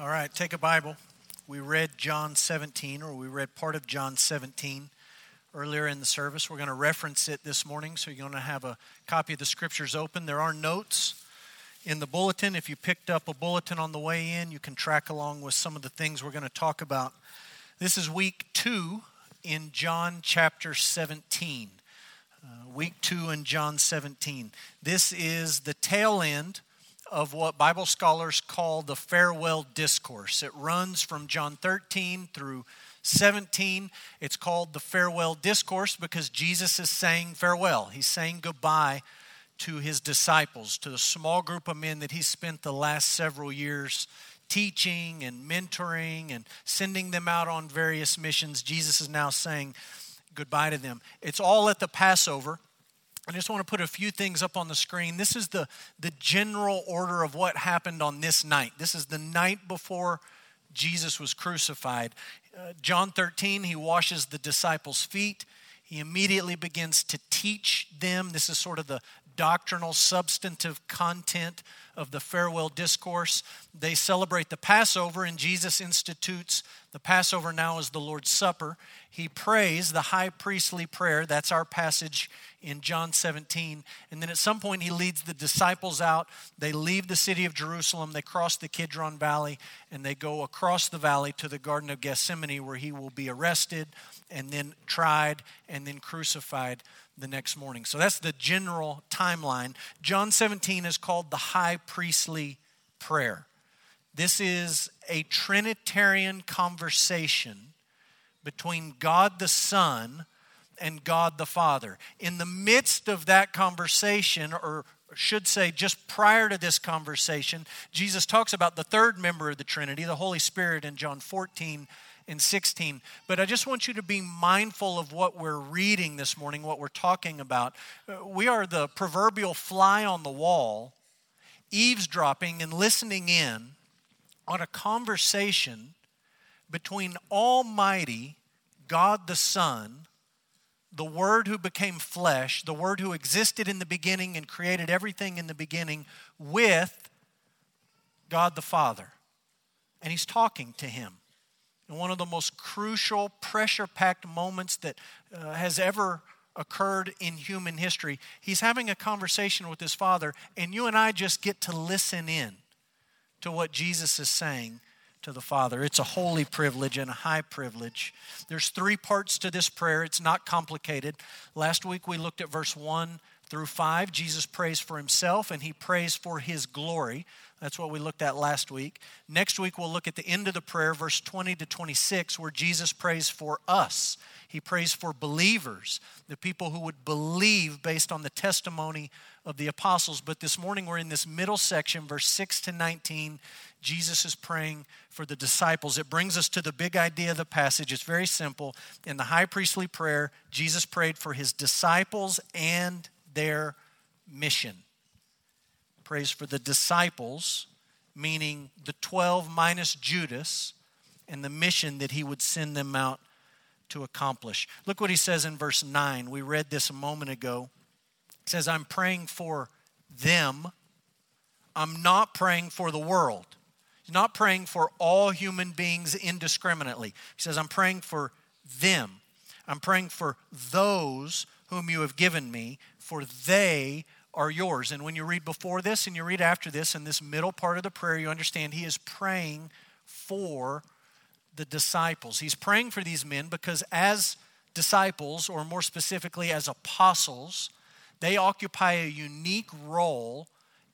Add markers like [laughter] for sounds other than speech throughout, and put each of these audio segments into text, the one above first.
All right, take a Bible. We read John 17, or we read part of John 17 earlier in the service. We're going to reference it this morning, so you're going to have a copy of the scriptures open. There are notes in the bulletin. If you picked up a bulletin on the way in, you can track along with some of the things we're going to talk about. This is week two in John chapter 17. Uh, week two in John 17. This is the tail end of what Bible scholars call the farewell discourse. It runs from John 13 through 17. It's called the farewell discourse because Jesus is saying farewell. He's saying goodbye to his disciples, to the small group of men that he spent the last several years teaching and mentoring and sending them out on various missions. Jesus is now saying goodbye to them. It's all at the Passover. I just want to put a few things up on the screen. This is the, the general order of what happened on this night. This is the night before Jesus was crucified. Uh, John 13, he washes the disciples' feet. He immediately begins to teach them. This is sort of the doctrinal, substantive content of the farewell discourse. They celebrate the Passover, and Jesus institutes the Passover now as the Lord's Supper. He prays the high priestly prayer. That's our passage in John 17. And then at some point, he leads the disciples out. They leave the city of Jerusalem, they cross the Kidron Valley, and they go across the valley to the Garden of Gethsemane, where he will be arrested and then tried and then crucified the next morning. So that's the general timeline. John 17 is called the high priestly prayer. This is a Trinitarian conversation between God the Son and God the Father. In the midst of that conversation, or should say just prior to this conversation, Jesus talks about the third member of the Trinity, the Holy Spirit, in John 14 and 16. But I just want you to be mindful of what we're reading this morning, what we're talking about. Uh, we are the proverbial fly on the wall, eavesdropping and listening in on a conversation between Almighty God the Son the Word who became flesh, the Word who existed in the beginning and created everything in the beginning with God the Father. And he's talking to him. And one of the most crucial, pressure packed moments that uh, has ever occurred in human history. He's having a conversation with his Father, and you and I just get to listen in to what Jesus is saying to the Father. It's a holy privilege and a high privilege. There's three parts to this prayer. It's not complicated. Last week we looked at verse 1 through 5. Jesus prays for himself and he prays for his glory. That's what we looked at last week. Next week we'll look at the end of the prayer, verse 20 to 26, where Jesus prays for us. He prays for believers, the people who would believe based on the testimony of the apostles. But this morning we're in this middle section, verse 6 to 19. Jesus is praying for the disciples. It brings us to the big idea of the passage. It's very simple. In the high priestly prayer, Jesus prayed for his disciples and their mission. Prays for the disciples, meaning the 12 minus Judas, and the mission that he would send them out to accomplish. Look what he says in verse 9. We read this a moment ago. He says, I'm praying for them. I'm not praying for the world. He's not praying for all human beings indiscriminately. He says, I'm praying for them. I'm praying for those whom you have given me, for they are yours. And when you read before this and you read after this, in this middle part of the prayer, you understand he is praying for the disciples. He's praying for these men because, as disciples, or more specifically, as apostles, they occupy a unique role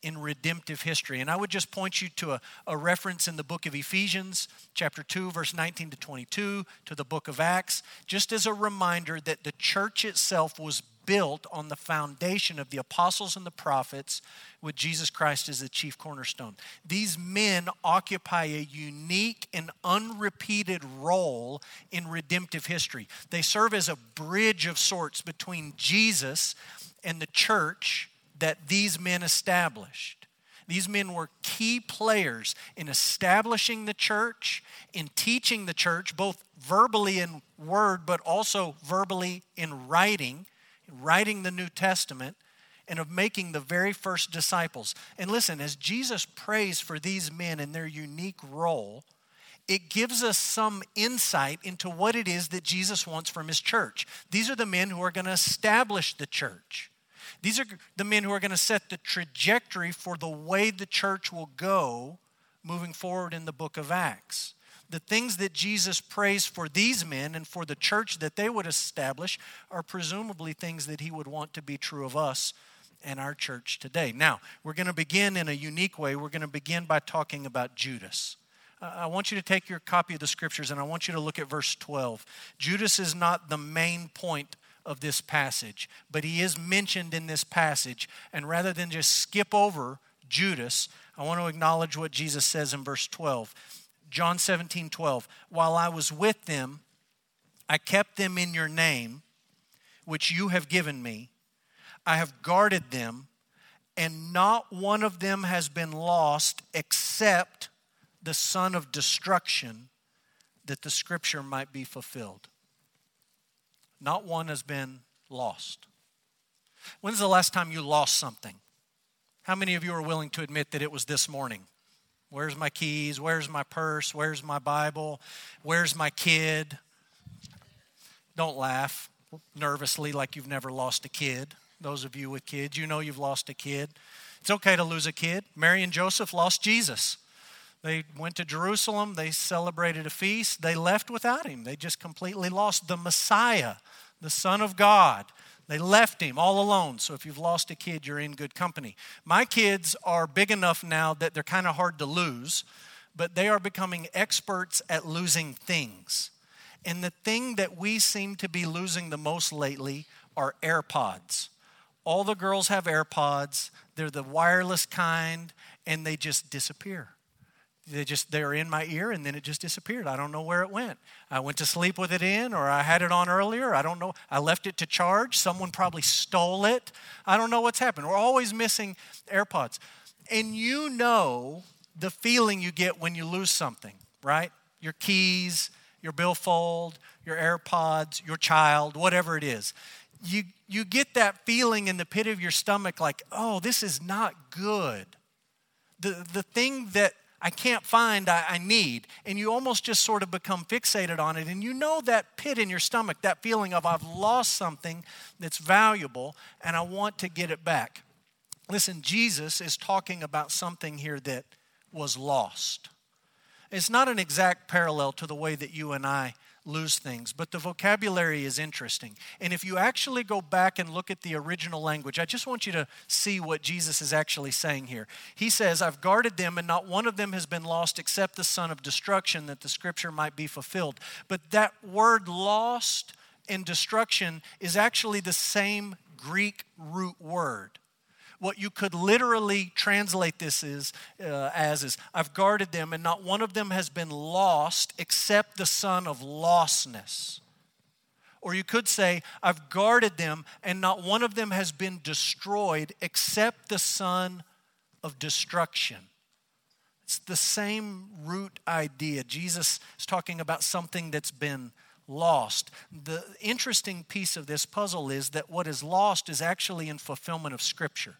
in redemptive history. And I would just point you to a, a, reference in the book of Ephesians, chapter 2, verse 19 to 22, to the book of Acts, just as a reminder that the church itself was built on the foundation of the apostles and the prophets with Jesus Christ as the chief cornerstone. These men occupy a unique and unrepeated role in redemptive history. They serve as a bridge of sorts between Jesus and the church that these men established. These men were key players in establishing the church, in teaching the church, both verbally in word, but also verbally in writing, writing the New Testament, and of making the very first disciples. And listen, as Jesus prays for these men in their unique role, it gives us some insight into what it is that Jesus wants from his church. These are the men who are going to establish the church. These are the men who are going to set the trajectory for the way the church will go moving forward in the book of Acts. The things that Jesus prays for these men and for the church that they would establish are presumably things that he would want to be true of us and our church today. Now, we're going to begin in a unique way. We're going to begin by talking about Judas. I want you to take your copy of the scriptures and I want you to look at verse 12. Judas is not the main point of this passage, but he is mentioned in this passage. And rather than just skip over Judas, I want to acknowledge what Jesus says in verse 12. John 17, 12. While I was with them, I kept them in your name, which you have given me. I have guarded them, and not one of them has been lost except the son of destruction, that the scripture might be fulfilled. Not one has been lost. When's the last time you lost something? How many of you are willing to admit that it was this morning? Where's my keys? Where's my purse? Where's my Bible? Where's my kid? Don't laugh nervously like you've never lost a kid. Those of you with kids, you know you've lost a kid. It's okay to lose a kid. Mary and Joseph lost Jesus. They went to Jerusalem, they celebrated a feast, they left without him. They just completely lost the Messiah, the Son of God. They left him all alone. So if you've lost a kid, you're in good company. My kids are big enough now that they're kind of hard to lose, but they are becoming experts at losing things. And the thing that we seem to be losing the most lately are AirPods. All the girls have AirPods, they're the wireless kind, and they just disappear. They just they're in my ear and then it just disappeared. I don't know where it went. I went to sleep with it in or I had it on earlier. I don't know. I left it to charge. Someone probably stole it. I don't know what's happened. We're always missing AirPods. And you know the feeling you get when you lose something, right? Your keys, your billfold, your AirPods, your child, whatever it is. You you get that feeling in the pit of your stomach like, "Oh, this is not good." The the thing that I can't find, I, I, need. And you almost just sort of become fixated on it. And you know that pit in your stomach, that feeling of I've lost something that's valuable and I want to get it back. Listen, Jesus is talking about something here that was lost. It's not an exact parallel to the way that you and I lose things. But the vocabulary is interesting. And if you actually go back and look at the original language, I just want you to see what Jesus is actually saying here. He says, I've guarded them, and not one of them has been lost except the son of destruction, that the scripture might be fulfilled. But that word lost and destruction is actually the same Greek root word what you could literally translate this is, uh, as is I've guarded them, and not one of them has been lost except the son of lostness. Or you could say, I've guarded them, and not one of them has been destroyed except the son of destruction. It's the same root idea. Jesus is talking about something that's been lost. The interesting piece of this puzzle is that what is lost is actually in fulfillment of Scripture.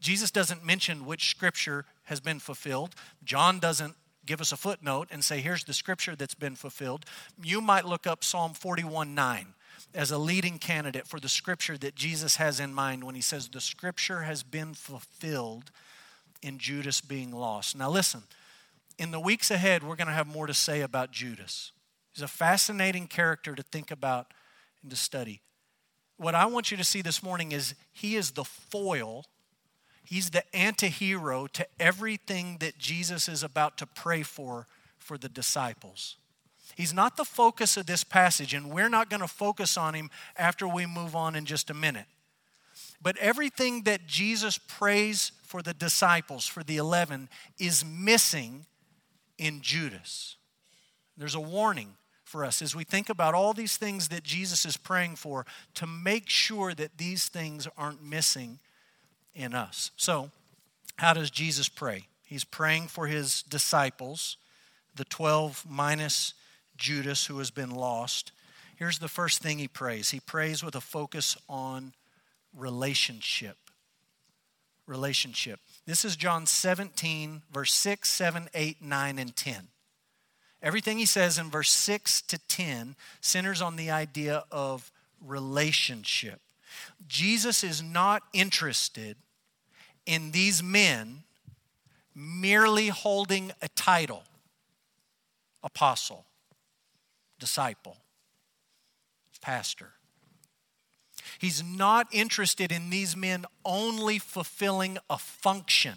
Jesus doesn't mention which scripture has been fulfilled. John doesn't give us a footnote and say, here's the scripture that's been fulfilled. You might look up Psalm 41 9 as a leading candidate for the scripture that Jesus has in mind when he says, the scripture has been fulfilled in Judas being lost. Now, listen, in the weeks ahead, we're going to have more to say about Judas. He's a fascinating character to think about and to study. What I want you to see this morning is he is the foil He's the antihero to everything that Jesus is about to pray for for the disciples. He's not the focus of this passage, and we're not going to focus on him after we move on in just a minute. But everything that Jesus prays for the disciples, for the 11, is missing in Judas. There's a warning for us as we think about all these things that Jesus is praying for to make sure that these things aren't missing in us. So, how does Jesus pray? He's praying for his disciples, the 12 minus Judas who has been lost. Here's the first thing he prays he prays with a focus on relationship. relationship. This is John 17, verse 6, 7, 8, 9, and 10. Everything he says in verse 6 to 10 centers on the idea of relationship. Jesus is not interested in these men merely holding a title apostle, disciple, pastor. He's not interested in these men only fulfilling a function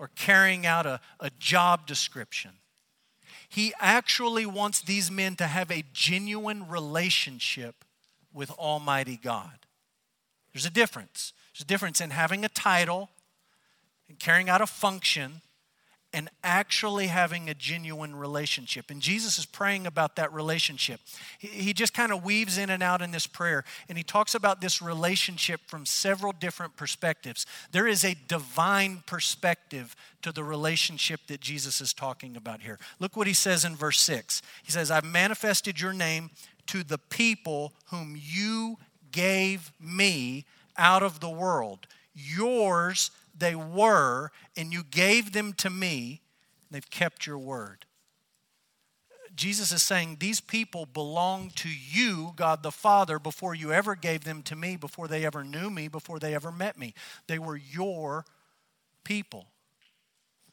or carrying out a, a job description. He actually wants these men to have a genuine relationship with Almighty God. There's a difference. There's a difference in having a title and carrying out a function and actually having a genuine relationship. And Jesus is praying about that relationship. He, just kind of weaves in and out in this prayer, and he talks about this relationship from several different perspectives. There is a divine perspective to the relationship that Jesus is talking about here. Look what he says in verse 6. He says, I've manifested your name to the people whom you gave me out of the world. Yours they were, and you gave them to me. They've kept your word. Jesus is saying, These people belong to you, God the Father, before you ever gave them to me, before they ever knew me, before they ever met me. They were your people.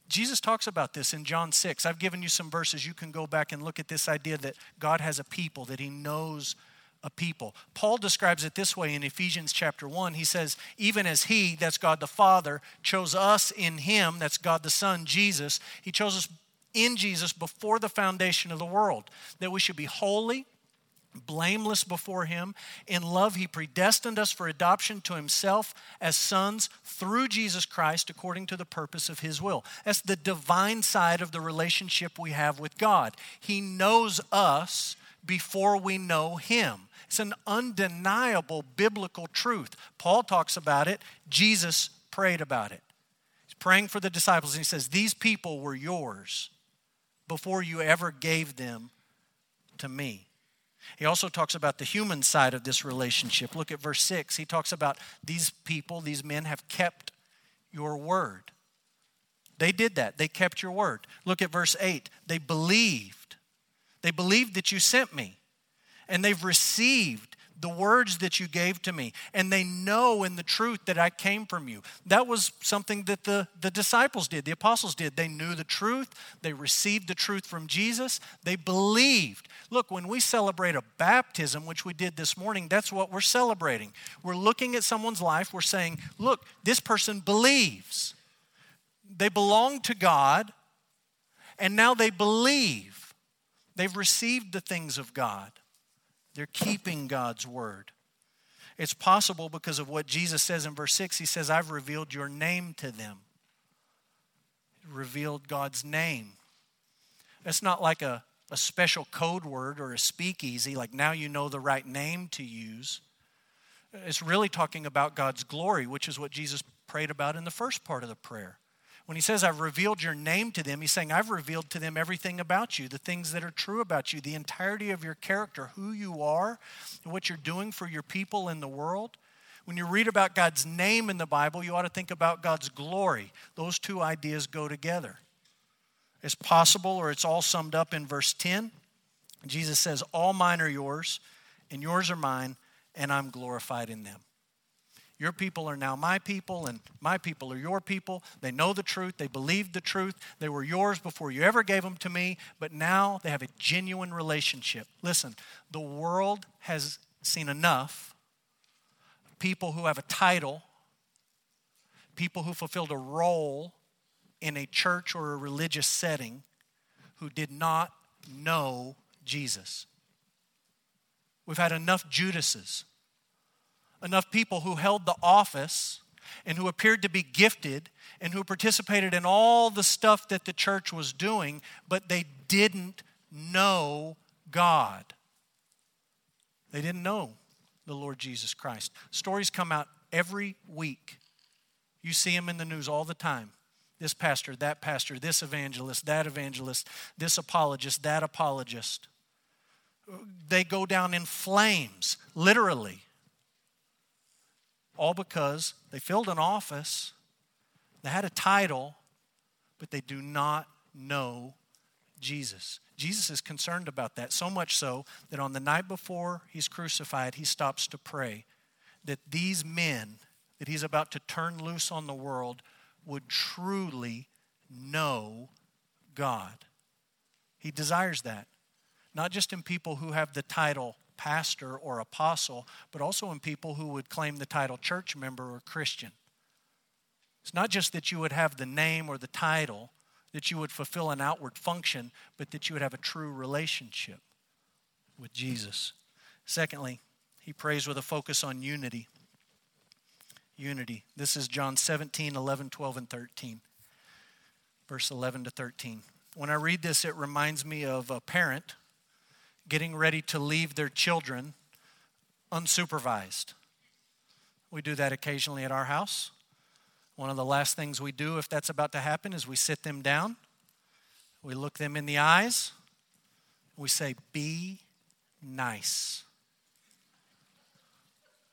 Jesus talks about this in John 6. I've given you some verses. You can go back and look at this idea that God has a people, that He knows a people. Paul describes it this way in Ephesians chapter 1. He says, Even as He, that's God the Father, chose us in Him, that's God the Son, Jesus, He chose us in Jesus before the foundation of the world, that we should be holy, blameless before Him. In love, He predestined us for adoption to Himself as sons through Jesus Christ according to the purpose of His will. That's the divine side of the relationship we have with God. He knows us before we know Him. It's an undeniable biblical truth. Paul talks about it, Jesus prayed about it. He's praying for the disciples, and he says, These people were yours before you ever gave them to me. He also talks about the human side of this relationship. Look at verse 6. He talks about these people, these men have kept your word. They did that. They kept your word. Look at verse 8. They believed. They believed that you sent me and they've received the words that you gave to me, and they know in the truth that I came from you. That was something that the, the disciples did, the apostles did. They knew the truth, they received the truth from Jesus, they believed. Look, when we celebrate a baptism, which we did this morning, that's what we're celebrating. We're looking at someone's life, we're saying, look, this person believes. They belong to God, and now they believe. They've received the things of God. They're keeping God's word. It's possible because of what Jesus says in verse 6. He says, I've revealed your name to them. Revealed God's name. That's not like a, a special code word or a speakeasy, like now you know the right name to use. It's really talking about God's glory, which is what Jesus prayed about in the first part of the prayer. When he says, I've revealed your name to them, he's saying, I've revealed to them everything about you, the things that are true about you, the entirety of your character, who you are, and what you're doing for your people in the world. When you read about God's name in the Bible, you ought to think about God's glory. Those two ideas go together. It's possible, or it's all summed up in verse 10. Jesus says, All mine are yours, and yours are mine, and I'm glorified in them. Your people are now my people, and my people are your people. They know the truth. They believed the truth. They were yours before you ever gave them to me, but now they have a genuine relationship. Listen, the world has seen enough people who have a title, people who fulfilled a role in a church or a religious setting who did not know Jesus. We've had enough Judases enough people who held the office and who appeared to be gifted and who participated in all the stuff that the church was doing, but they didn't know God. They didn't know the Lord Jesus Christ. Stories come out every week. You see them in the news all the time. This pastor, that pastor, this evangelist, that evangelist, this apologist, that apologist. They go down in flames, literally all because they filled an office, they had a title, but they do not know Jesus. Jesus is concerned about that, so much so that on the night before he's crucified, he stops to pray that these men that he's about to turn loose on the world would truly know God. He desires that, not just in people who have the title pastor or apostle, but also in people who would claim the title church member or Christian. It's not just that you would have the name or the title, that you would fulfill an outward function, but that you would have a true relationship with Jesus. Secondly, he prays with a focus on unity. Unity. This is John 17, 11, 12, and 13. Verse 11 to 13. When I read this, it reminds me of a parent getting ready to leave their children unsupervised. We do that occasionally at our house. One of the last things we do if that's about to happen is we sit them down, we look them in the eyes, we say, Be nice.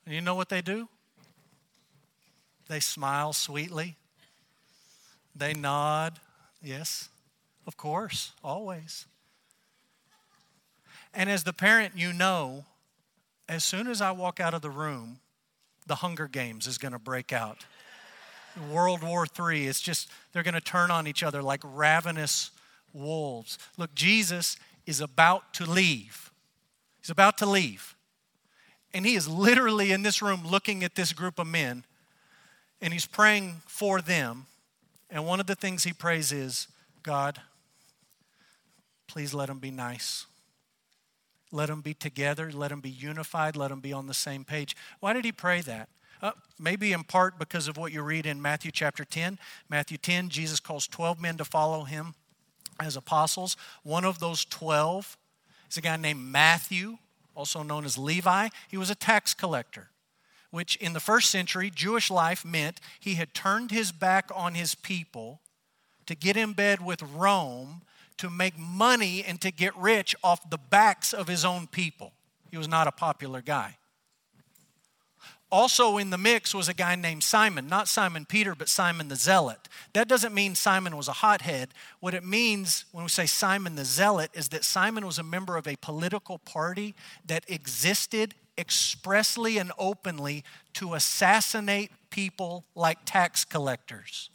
And you know what they do? They smile sweetly, they nod, yes, of course, always. And as the parent, you know, as soon as I walk out of the room, the Hunger Games is going to break out. World War III, it's just, they're going to turn on each other like ravenous wolves. Look, Jesus is about to leave. He's about to leave. And he is literally in this room looking at this group of men, and he's praying for them. And one of the things he prays is, God, Please let them be nice. Let them be together. Let them be unified. Let them be on the same page. Why did he pray that? Uh, maybe in part because of what you read in Matthew chapter 10. Matthew 10, Jesus calls 12 men to follow him as apostles. One of those 12 is a guy named Matthew, also known as Levi. He was a tax collector, which in the first century, Jewish life meant he had turned his back on his people to get in bed with Rome to make money and to get rich off the backs of his own people. He was not a popular guy. Also in the mix was a guy named Simon, not Simon Peter, but Simon the Zealot. That doesn't mean Simon was a hothead. What it means when we say Simon the Zealot is that Simon was a member of a political party that existed expressly and openly to assassinate people like tax collectors.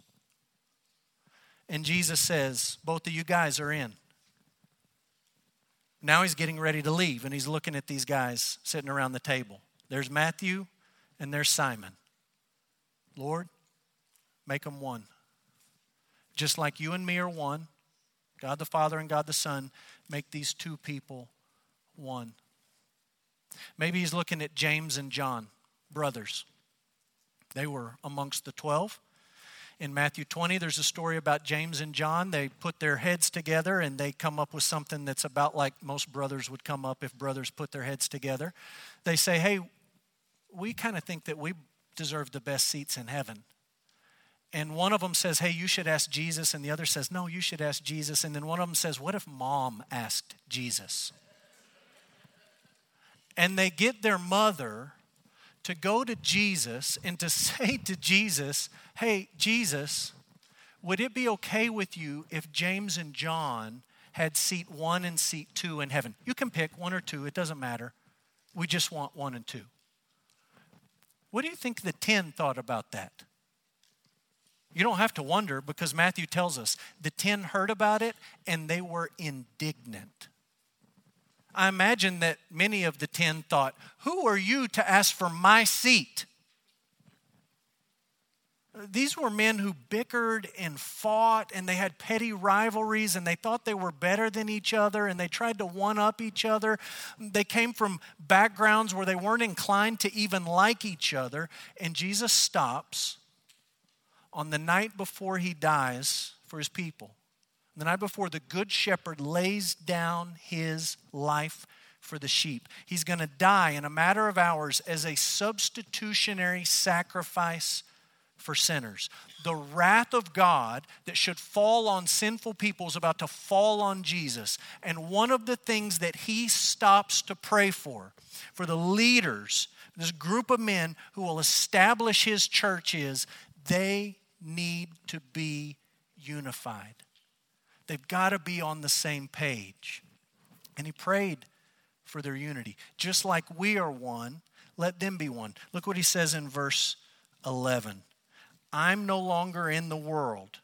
And Jesus says, Both of you guys are in. Now he's getting ready to leave, and he's looking at these guys sitting around the table. There's Matthew, and there's Simon. Lord, make them one. Just like you and me are one, God the Father and God the Son, make these two people one. Maybe he's looking at James and John, brothers. They were amongst the 12 in Matthew 20, there's a story about James and John. They put their heads together and they come up with something that's about like most brothers would come up if brothers put their heads together. They say, Hey, we kind of think that we deserve the best seats in heaven. And one of them says, Hey, you should ask Jesus. And the other says, No, you should ask Jesus. And then one of them says, What if mom asked Jesus? And they get their mother to go to Jesus and to [laughs] say to Jesus, Hey, Jesus, would it be okay with you if James and John had seat one and seat two in heaven? You can pick one or two, it doesn't matter. We just want one and two. What do you think the 10 thought about that? You don't have to wonder because Matthew tells us the 10 heard about it and they were indignant. I imagine that many of the ten thought, Who are you to ask for my seat? These were men who bickered and fought and they had petty rivalries and they thought they were better than each other and they tried to one up each other. They came from backgrounds where they weren't inclined to even like each other. And Jesus stops on the night before he dies for his people the night before, the good shepherd lays down his life for the sheep. He's going to die in a matter of hours as a substitutionary sacrifice for sinners. The wrath of God that should fall on sinful people is about to fall on Jesus. And one of the things that he stops to pray for, for the leaders, this group of men who will establish his church, is they need to be unified. They've got to be on the same page. And he prayed for their unity. Just like we are one, let them be one. Look what he says in verse 11 I'm no longer in the world,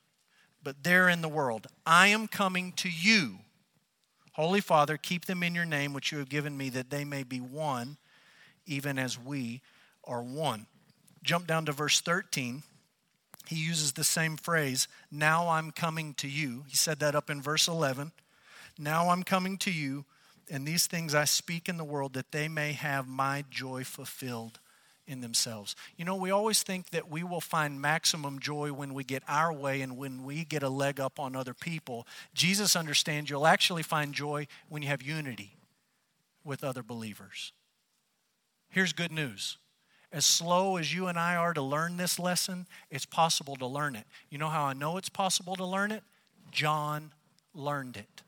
but they're in the world. I am coming to you. Holy Father, keep them in your name, which you have given me, that they may be one, even as we are one. Jump down to verse 13 he uses the same phrase, now I'm coming to you. He said that up in verse 11. Now I'm coming to you, and these things I speak in the world that they may have my joy fulfilled in themselves. You know, we always think that we will find maximum joy when we get our way and when we get a leg up on other people. Jesus understands you'll actually find joy when you have unity with other believers. Here's good news as slow as you and I are to learn this lesson, it's possible to learn it. You know how I know it's possible to learn it? John learned it.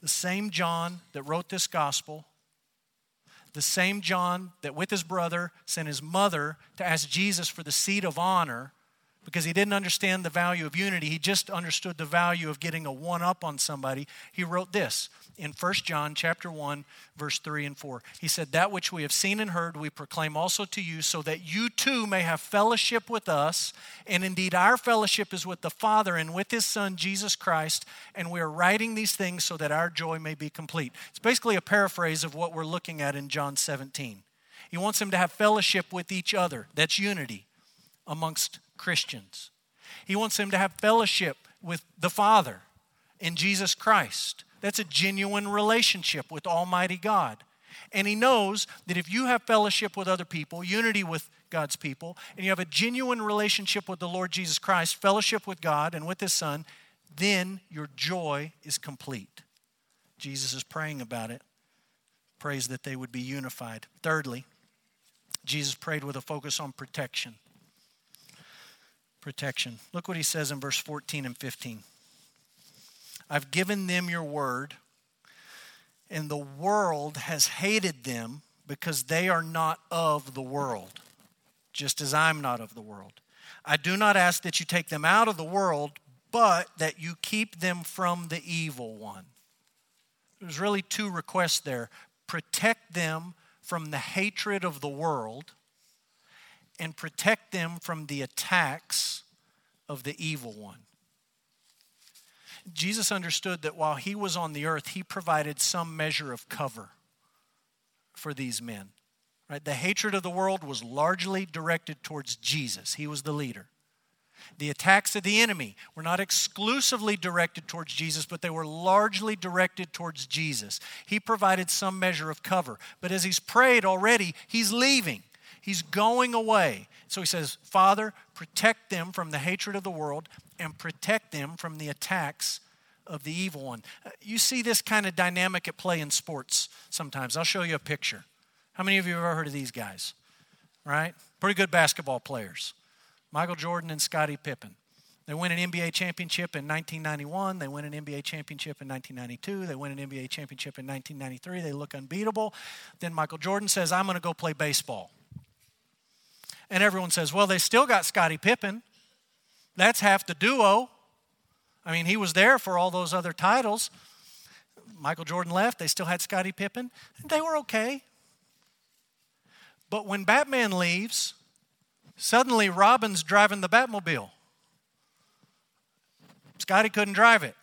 The same John that wrote this gospel, the same John that with his brother sent his mother to ask Jesus for the seat of honor because he didn't understand the value of unity. He just understood the value of getting a one up on somebody. He wrote this in 1 John chapter 1 verse 3 and 4. He said that which we have seen and heard we proclaim also to you so that you too may have fellowship with us and indeed our fellowship is with the Father and with his son Jesus Christ and we are writing these things so that our joy may be complete. It's basically a paraphrase of what we're looking at in John 17. He wants them to have fellowship with each other. That's unity amongst Christians. He wants them to have fellowship with the Father in Jesus Christ. That's a genuine relationship with Almighty God. And He knows that if you have fellowship with other people, unity with God's people, and you have a genuine relationship with the Lord Jesus Christ, fellowship with God and with His Son, then your joy is complete. Jesus is praying about it, prays that they would be unified. Thirdly, Jesus prayed with a focus on protection protection. Look what he says in verse 14 and 15. I've given them your word, and the world has hated them because they are not of the world, just as I'm not of the world. I do not ask that you take them out of the world, but that you keep them from the evil one. There's really two requests there protect them from the hatred of the world and protect them from the attacks of the evil one. Jesus understood that while he was on the earth, he provided some measure of cover for these men. Right? The hatred of the world was largely directed towards Jesus. He was the leader. The attacks of the enemy were not exclusively directed towards Jesus, but they were largely directed towards Jesus. He provided some measure of cover. But as he's prayed already, he's leaving. He's going away. So he says, Father, protect them from the hatred of the world and protect them from the attacks of the evil one. Uh, you see this kind of dynamic at play in sports sometimes. I'll show you a picture. How many of you have ever heard of these guys? Right? Pretty good basketball players. Michael Jordan and Scottie Pippen. They win an NBA championship in 1991. They win an NBA championship in 1992. They win an NBA championship in 1993. They look unbeatable. Then Michael Jordan says, I'm going to go play baseball. And everyone says, well, they still got Scottie Pippen. That's half the duo. I mean, he was there for all those other titles. Michael Jordan left, they still had Scottie Pippen. They were okay. But when Batman leaves, suddenly Robin's driving the Batmobile. Scottie couldn't drive it.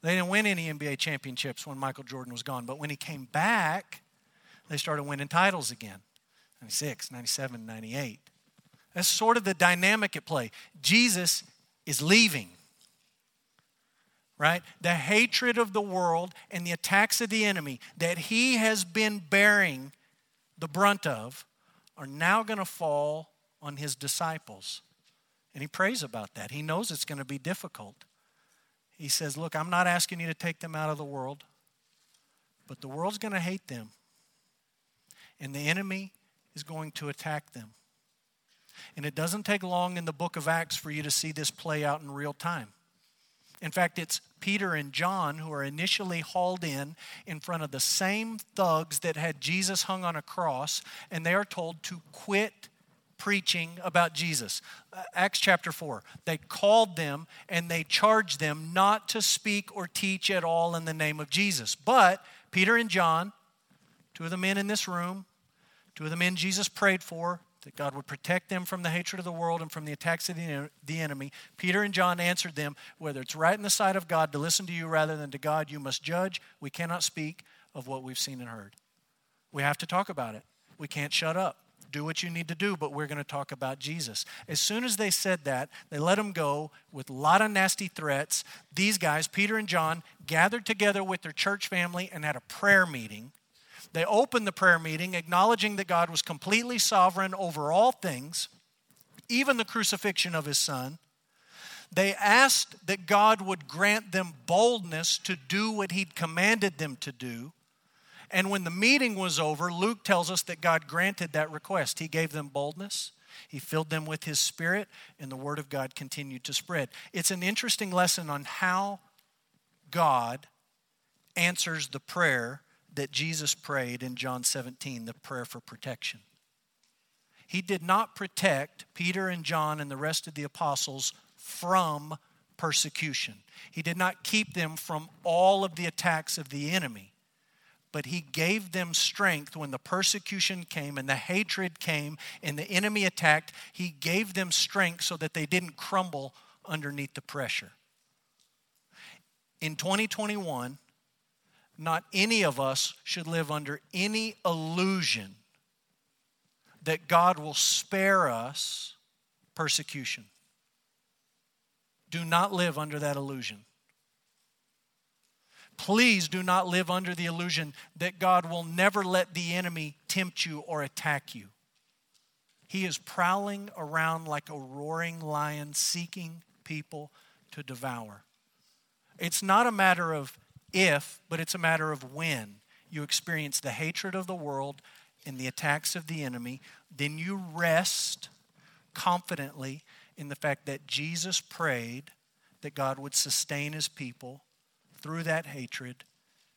They didn't win any NBA championships when Michael Jordan was gone. But when he came back, they started winning titles again. 96, 97, 98. That's sort of the dynamic at play. Jesus is leaving, right? The hatred of the world and the attacks of the enemy that he has been bearing the brunt of are now going to fall on his disciples. And he prays about that. He knows it's going to be difficult. He says, Look, I'm not asking you to take them out of the world, but the world's going to hate them. And the enemy is going to attack them. And it doesn't take long in the book of Acts for you to see this play out in real time. In fact, it's Peter and John who are initially hauled in in front of the same thugs that had Jesus hung on a cross, and they are told to quit preaching about Jesus. Uh, Acts chapter 4. They called them and they charged them not to speak or teach at all in the name of Jesus. But Peter and John, two of the men in this room, two of the men Jesus prayed for, that God would protect them from the hatred of the world and from the attacks of the, the enemy. Peter and John answered them, Whether it's right in the sight of God to listen to you rather than to God, you must judge. We cannot speak of what we've seen and heard. We have to talk about it. We can't shut up. Do what you need to do, but we're going to talk about Jesus. As soon as they said that, they let him go with a lot of nasty threats. These guys, Peter and John, gathered together with their church family and had a prayer meeting they opened the prayer meeting acknowledging that God was completely sovereign over all things, even the crucifixion of his son. They asked that God would grant them boldness to do what he'd commanded them to do. And when the meeting was over, Luke tells us that God granted that request. He gave them boldness, He filled them with His Spirit, and the Word of God continued to spread. It's an interesting lesson on how God answers the prayer that Jesus prayed in John 17, the prayer for protection. He did not protect Peter and John and the rest of the apostles from persecution. He did not keep them from all of the attacks of the enemy, but he gave them strength when the persecution came and the hatred came and the enemy attacked. He gave them strength so that they didn't crumble underneath the pressure. In 2021, not any of us should live under any illusion that God will spare us persecution. Do not live under that illusion. Please do not live under the illusion that God will never let the enemy tempt you or attack you. He is prowling around like a roaring lion seeking people to devour. It's not a matter of if, but it's a matter of when you experience the hatred of the world and the attacks of the enemy, then you rest confidently in the fact that Jesus prayed that God would sustain his people through that hatred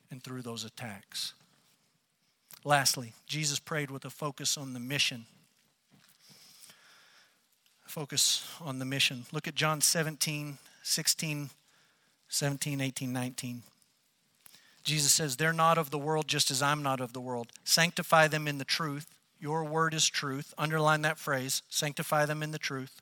and through those attacks. Lastly, Jesus prayed with a focus on the mission. Focus on the mission. Look at John 17, 16, 17, 18, 19. Jesus says, They're not of the world just as I'm not of the world. Sanctify them in the truth. Your word is truth. Underline that phrase sanctify them in the truth.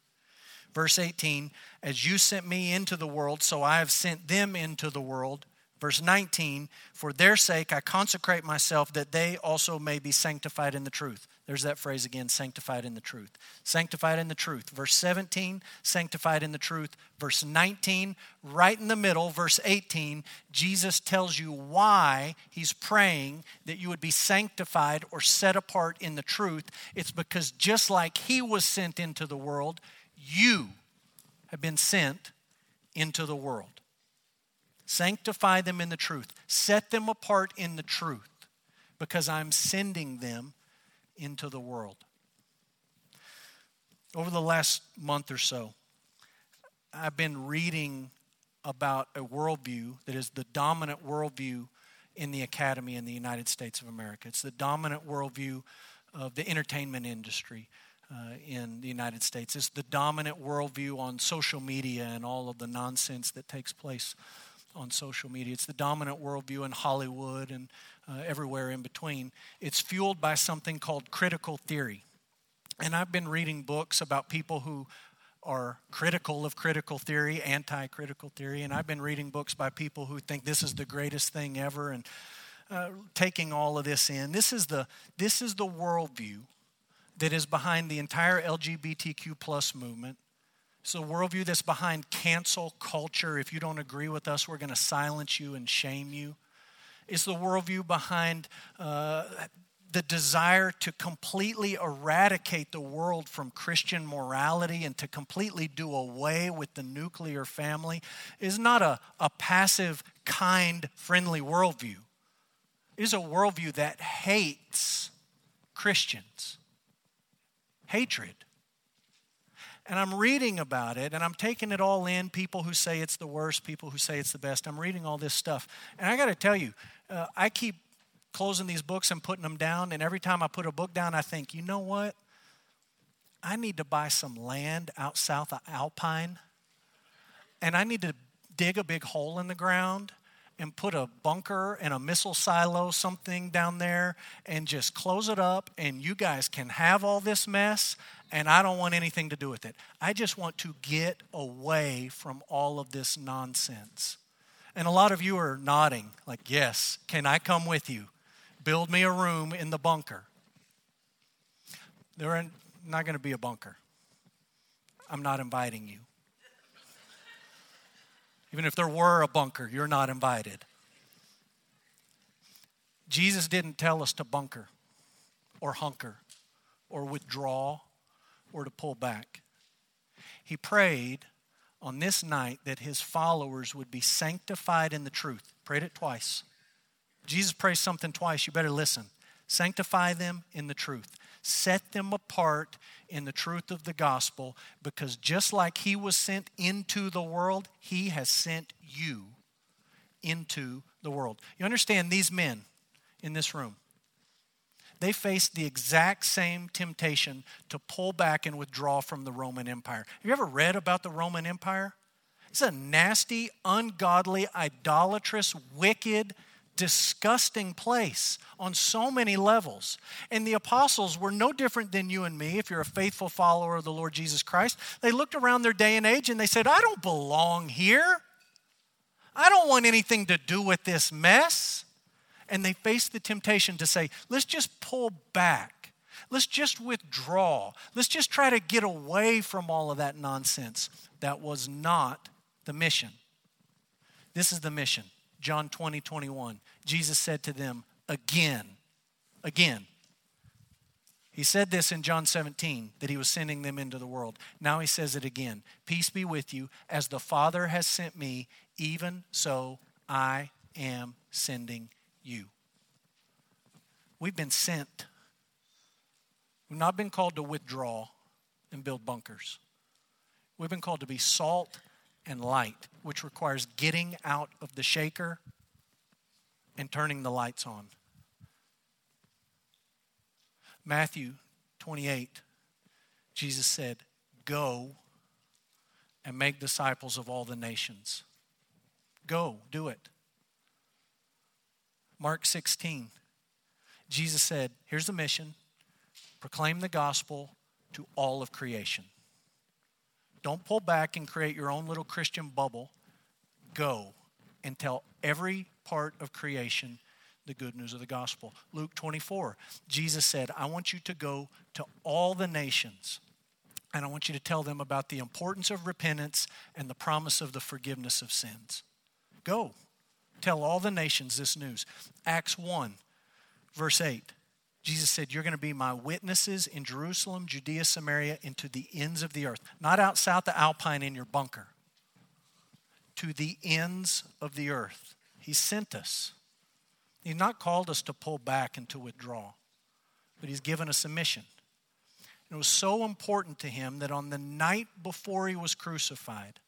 Verse 18, As you sent me into the world, so I have sent them into the world. Verse 19, For their sake I consecrate myself that they also may be sanctified in the truth. There's that phrase again sanctified in the truth. Sanctified in the truth. Verse 17, sanctified in the truth. Verse 19, right in the middle, verse 18, Jesus tells you why he's praying that you would be sanctified or set apart in the truth. It's because just like he was sent into the world, you have been sent into the world. Sanctify them in the truth. Set them apart in the truth because I'm sending them into the world. Over the last month or so, I've been reading about a worldview that is the dominant worldview in the academy in the United States of America. It's the dominant worldview of the entertainment industry uh, in the United States. It's the dominant worldview on social media and all of the nonsense that takes place on social media. It's the dominant worldview in Hollywood and uh, everywhere in between. It's fueled by something called critical theory. And I've been reading books about people who are critical of critical theory, anti critical theory, and I've been reading books by people who think this is the greatest thing ever and uh, taking all of this in. This is, the, this is the worldview that is behind the entire LGBTQ plus movement it's the worldview that's behind cancel culture. If you don't agree with us, we're going to silence you and shame you. It's the worldview behind uh, the desire to completely eradicate the world from Christian morality and to completely do away with the nuclear family is not a, a passive, kind, friendly worldview. It is a worldview that hates Christians. Hatred and I'm reading about it and I'm taking it all in. People who say it's the worst, people who say it's the best. I'm reading all this stuff. And I got to tell you, uh, I keep closing these books and putting them down. And every time I put a book down, I think, you know what? I need to buy some land out south of Alpine. And I need to dig a big hole in the ground and put a bunker and a missile silo, something down there, and just close it up. And you guys can have all this mess, and I don't want anything to do with it. I just want to get away from all of this nonsense. And a lot of you are nodding, like, yes, can I come with you? Build me a room in the bunker. There are not going to be a bunker. I'm not inviting you. Even if there were a bunker, you're not invited. Jesus didn't tell us to bunker or hunker or withdraw or to pull back. He prayed on this night that his followers would be sanctified in the truth. Prayed it twice. Jesus prays something twice. You better listen. Sanctify them in the truth set them apart in the truth of the gospel because just like he was sent into the world, he has sent you into the world. You understand these men in this room? They faced the exact same temptation to pull back and withdraw from the Roman Empire. Have you ever read about the Roman Empire? It's a nasty, ungodly, idolatrous, wicked, disgusting place on so many levels. And the apostles were no different than you and me if you're a faithful follower of the Lord Jesus Christ. They looked around their day and age and they said, I don't belong here. I don't want anything to do with this mess. And they faced the temptation to say, let's just pull back. Let's just withdraw. Let's just try to get away from all of that nonsense. That was not the mission. This is the mission John 20, 21. Jesus said to them, again, again. He said this in John 17 that he was sending them into the world. Now he says it again Peace be with you. As the Father has sent me, even so I am sending you. We've been sent. We've not been called to withdraw and build bunkers. We've been called to be salt and light, which requires getting out of the shaker and turning the lights on. Matthew 28, Jesus said, Go and make disciples of all the nations. Go, do it. Mark 16, Jesus said, Here's the mission proclaim the gospel to all of creation. Don't pull back and create your own little Christian bubble. Go and tell every part of creation the good news of the gospel. Luke 24, Jesus said, I want you to go to all the nations and I want you to tell them about the importance of repentance and the promise of the forgiveness of sins. Go. Tell all the nations this news. Acts 1, verse 8. Jesus said, You're going to be my witnesses in Jerusalem, Judea, Samaria, and to the ends of the earth. Not out south of Alpine in your bunker, to the ends of the earth. He sent us. He's not called us to pull back and to withdraw, but He's given us a mission. And it was so important to Him that on the night before He was crucified,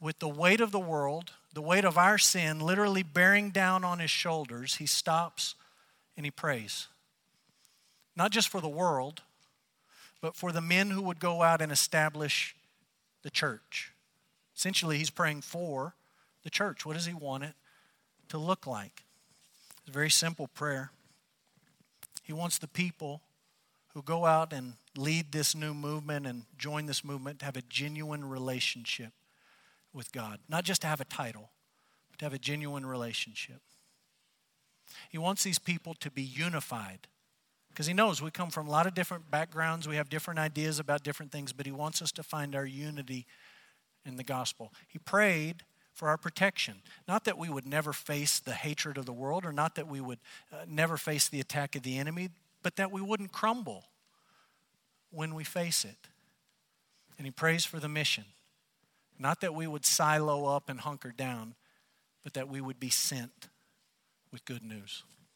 with the weight of the world, the weight of our sin literally bearing down on His shoulders, He stops and He prays not just for the world, but for the men who would go out and establish the church. Essentially, he's praying for the church. What does he want it to look like? It's a very simple prayer. He wants the people who go out and lead this new movement and join this movement to have a genuine relationship with God. Not just to have a title, but to have a genuine relationship. He wants these people to be unified because he knows we come from a lot of different backgrounds, we have different ideas about different things, but he wants us to find our unity in the gospel. He prayed for our protection. Not that we would never face the hatred of the world or not that we would uh, never face the attack of the enemy, but that we wouldn't crumble when we face it. And he prays for the mission. Not that we would silo up and hunker down, but that we would be sent with good news.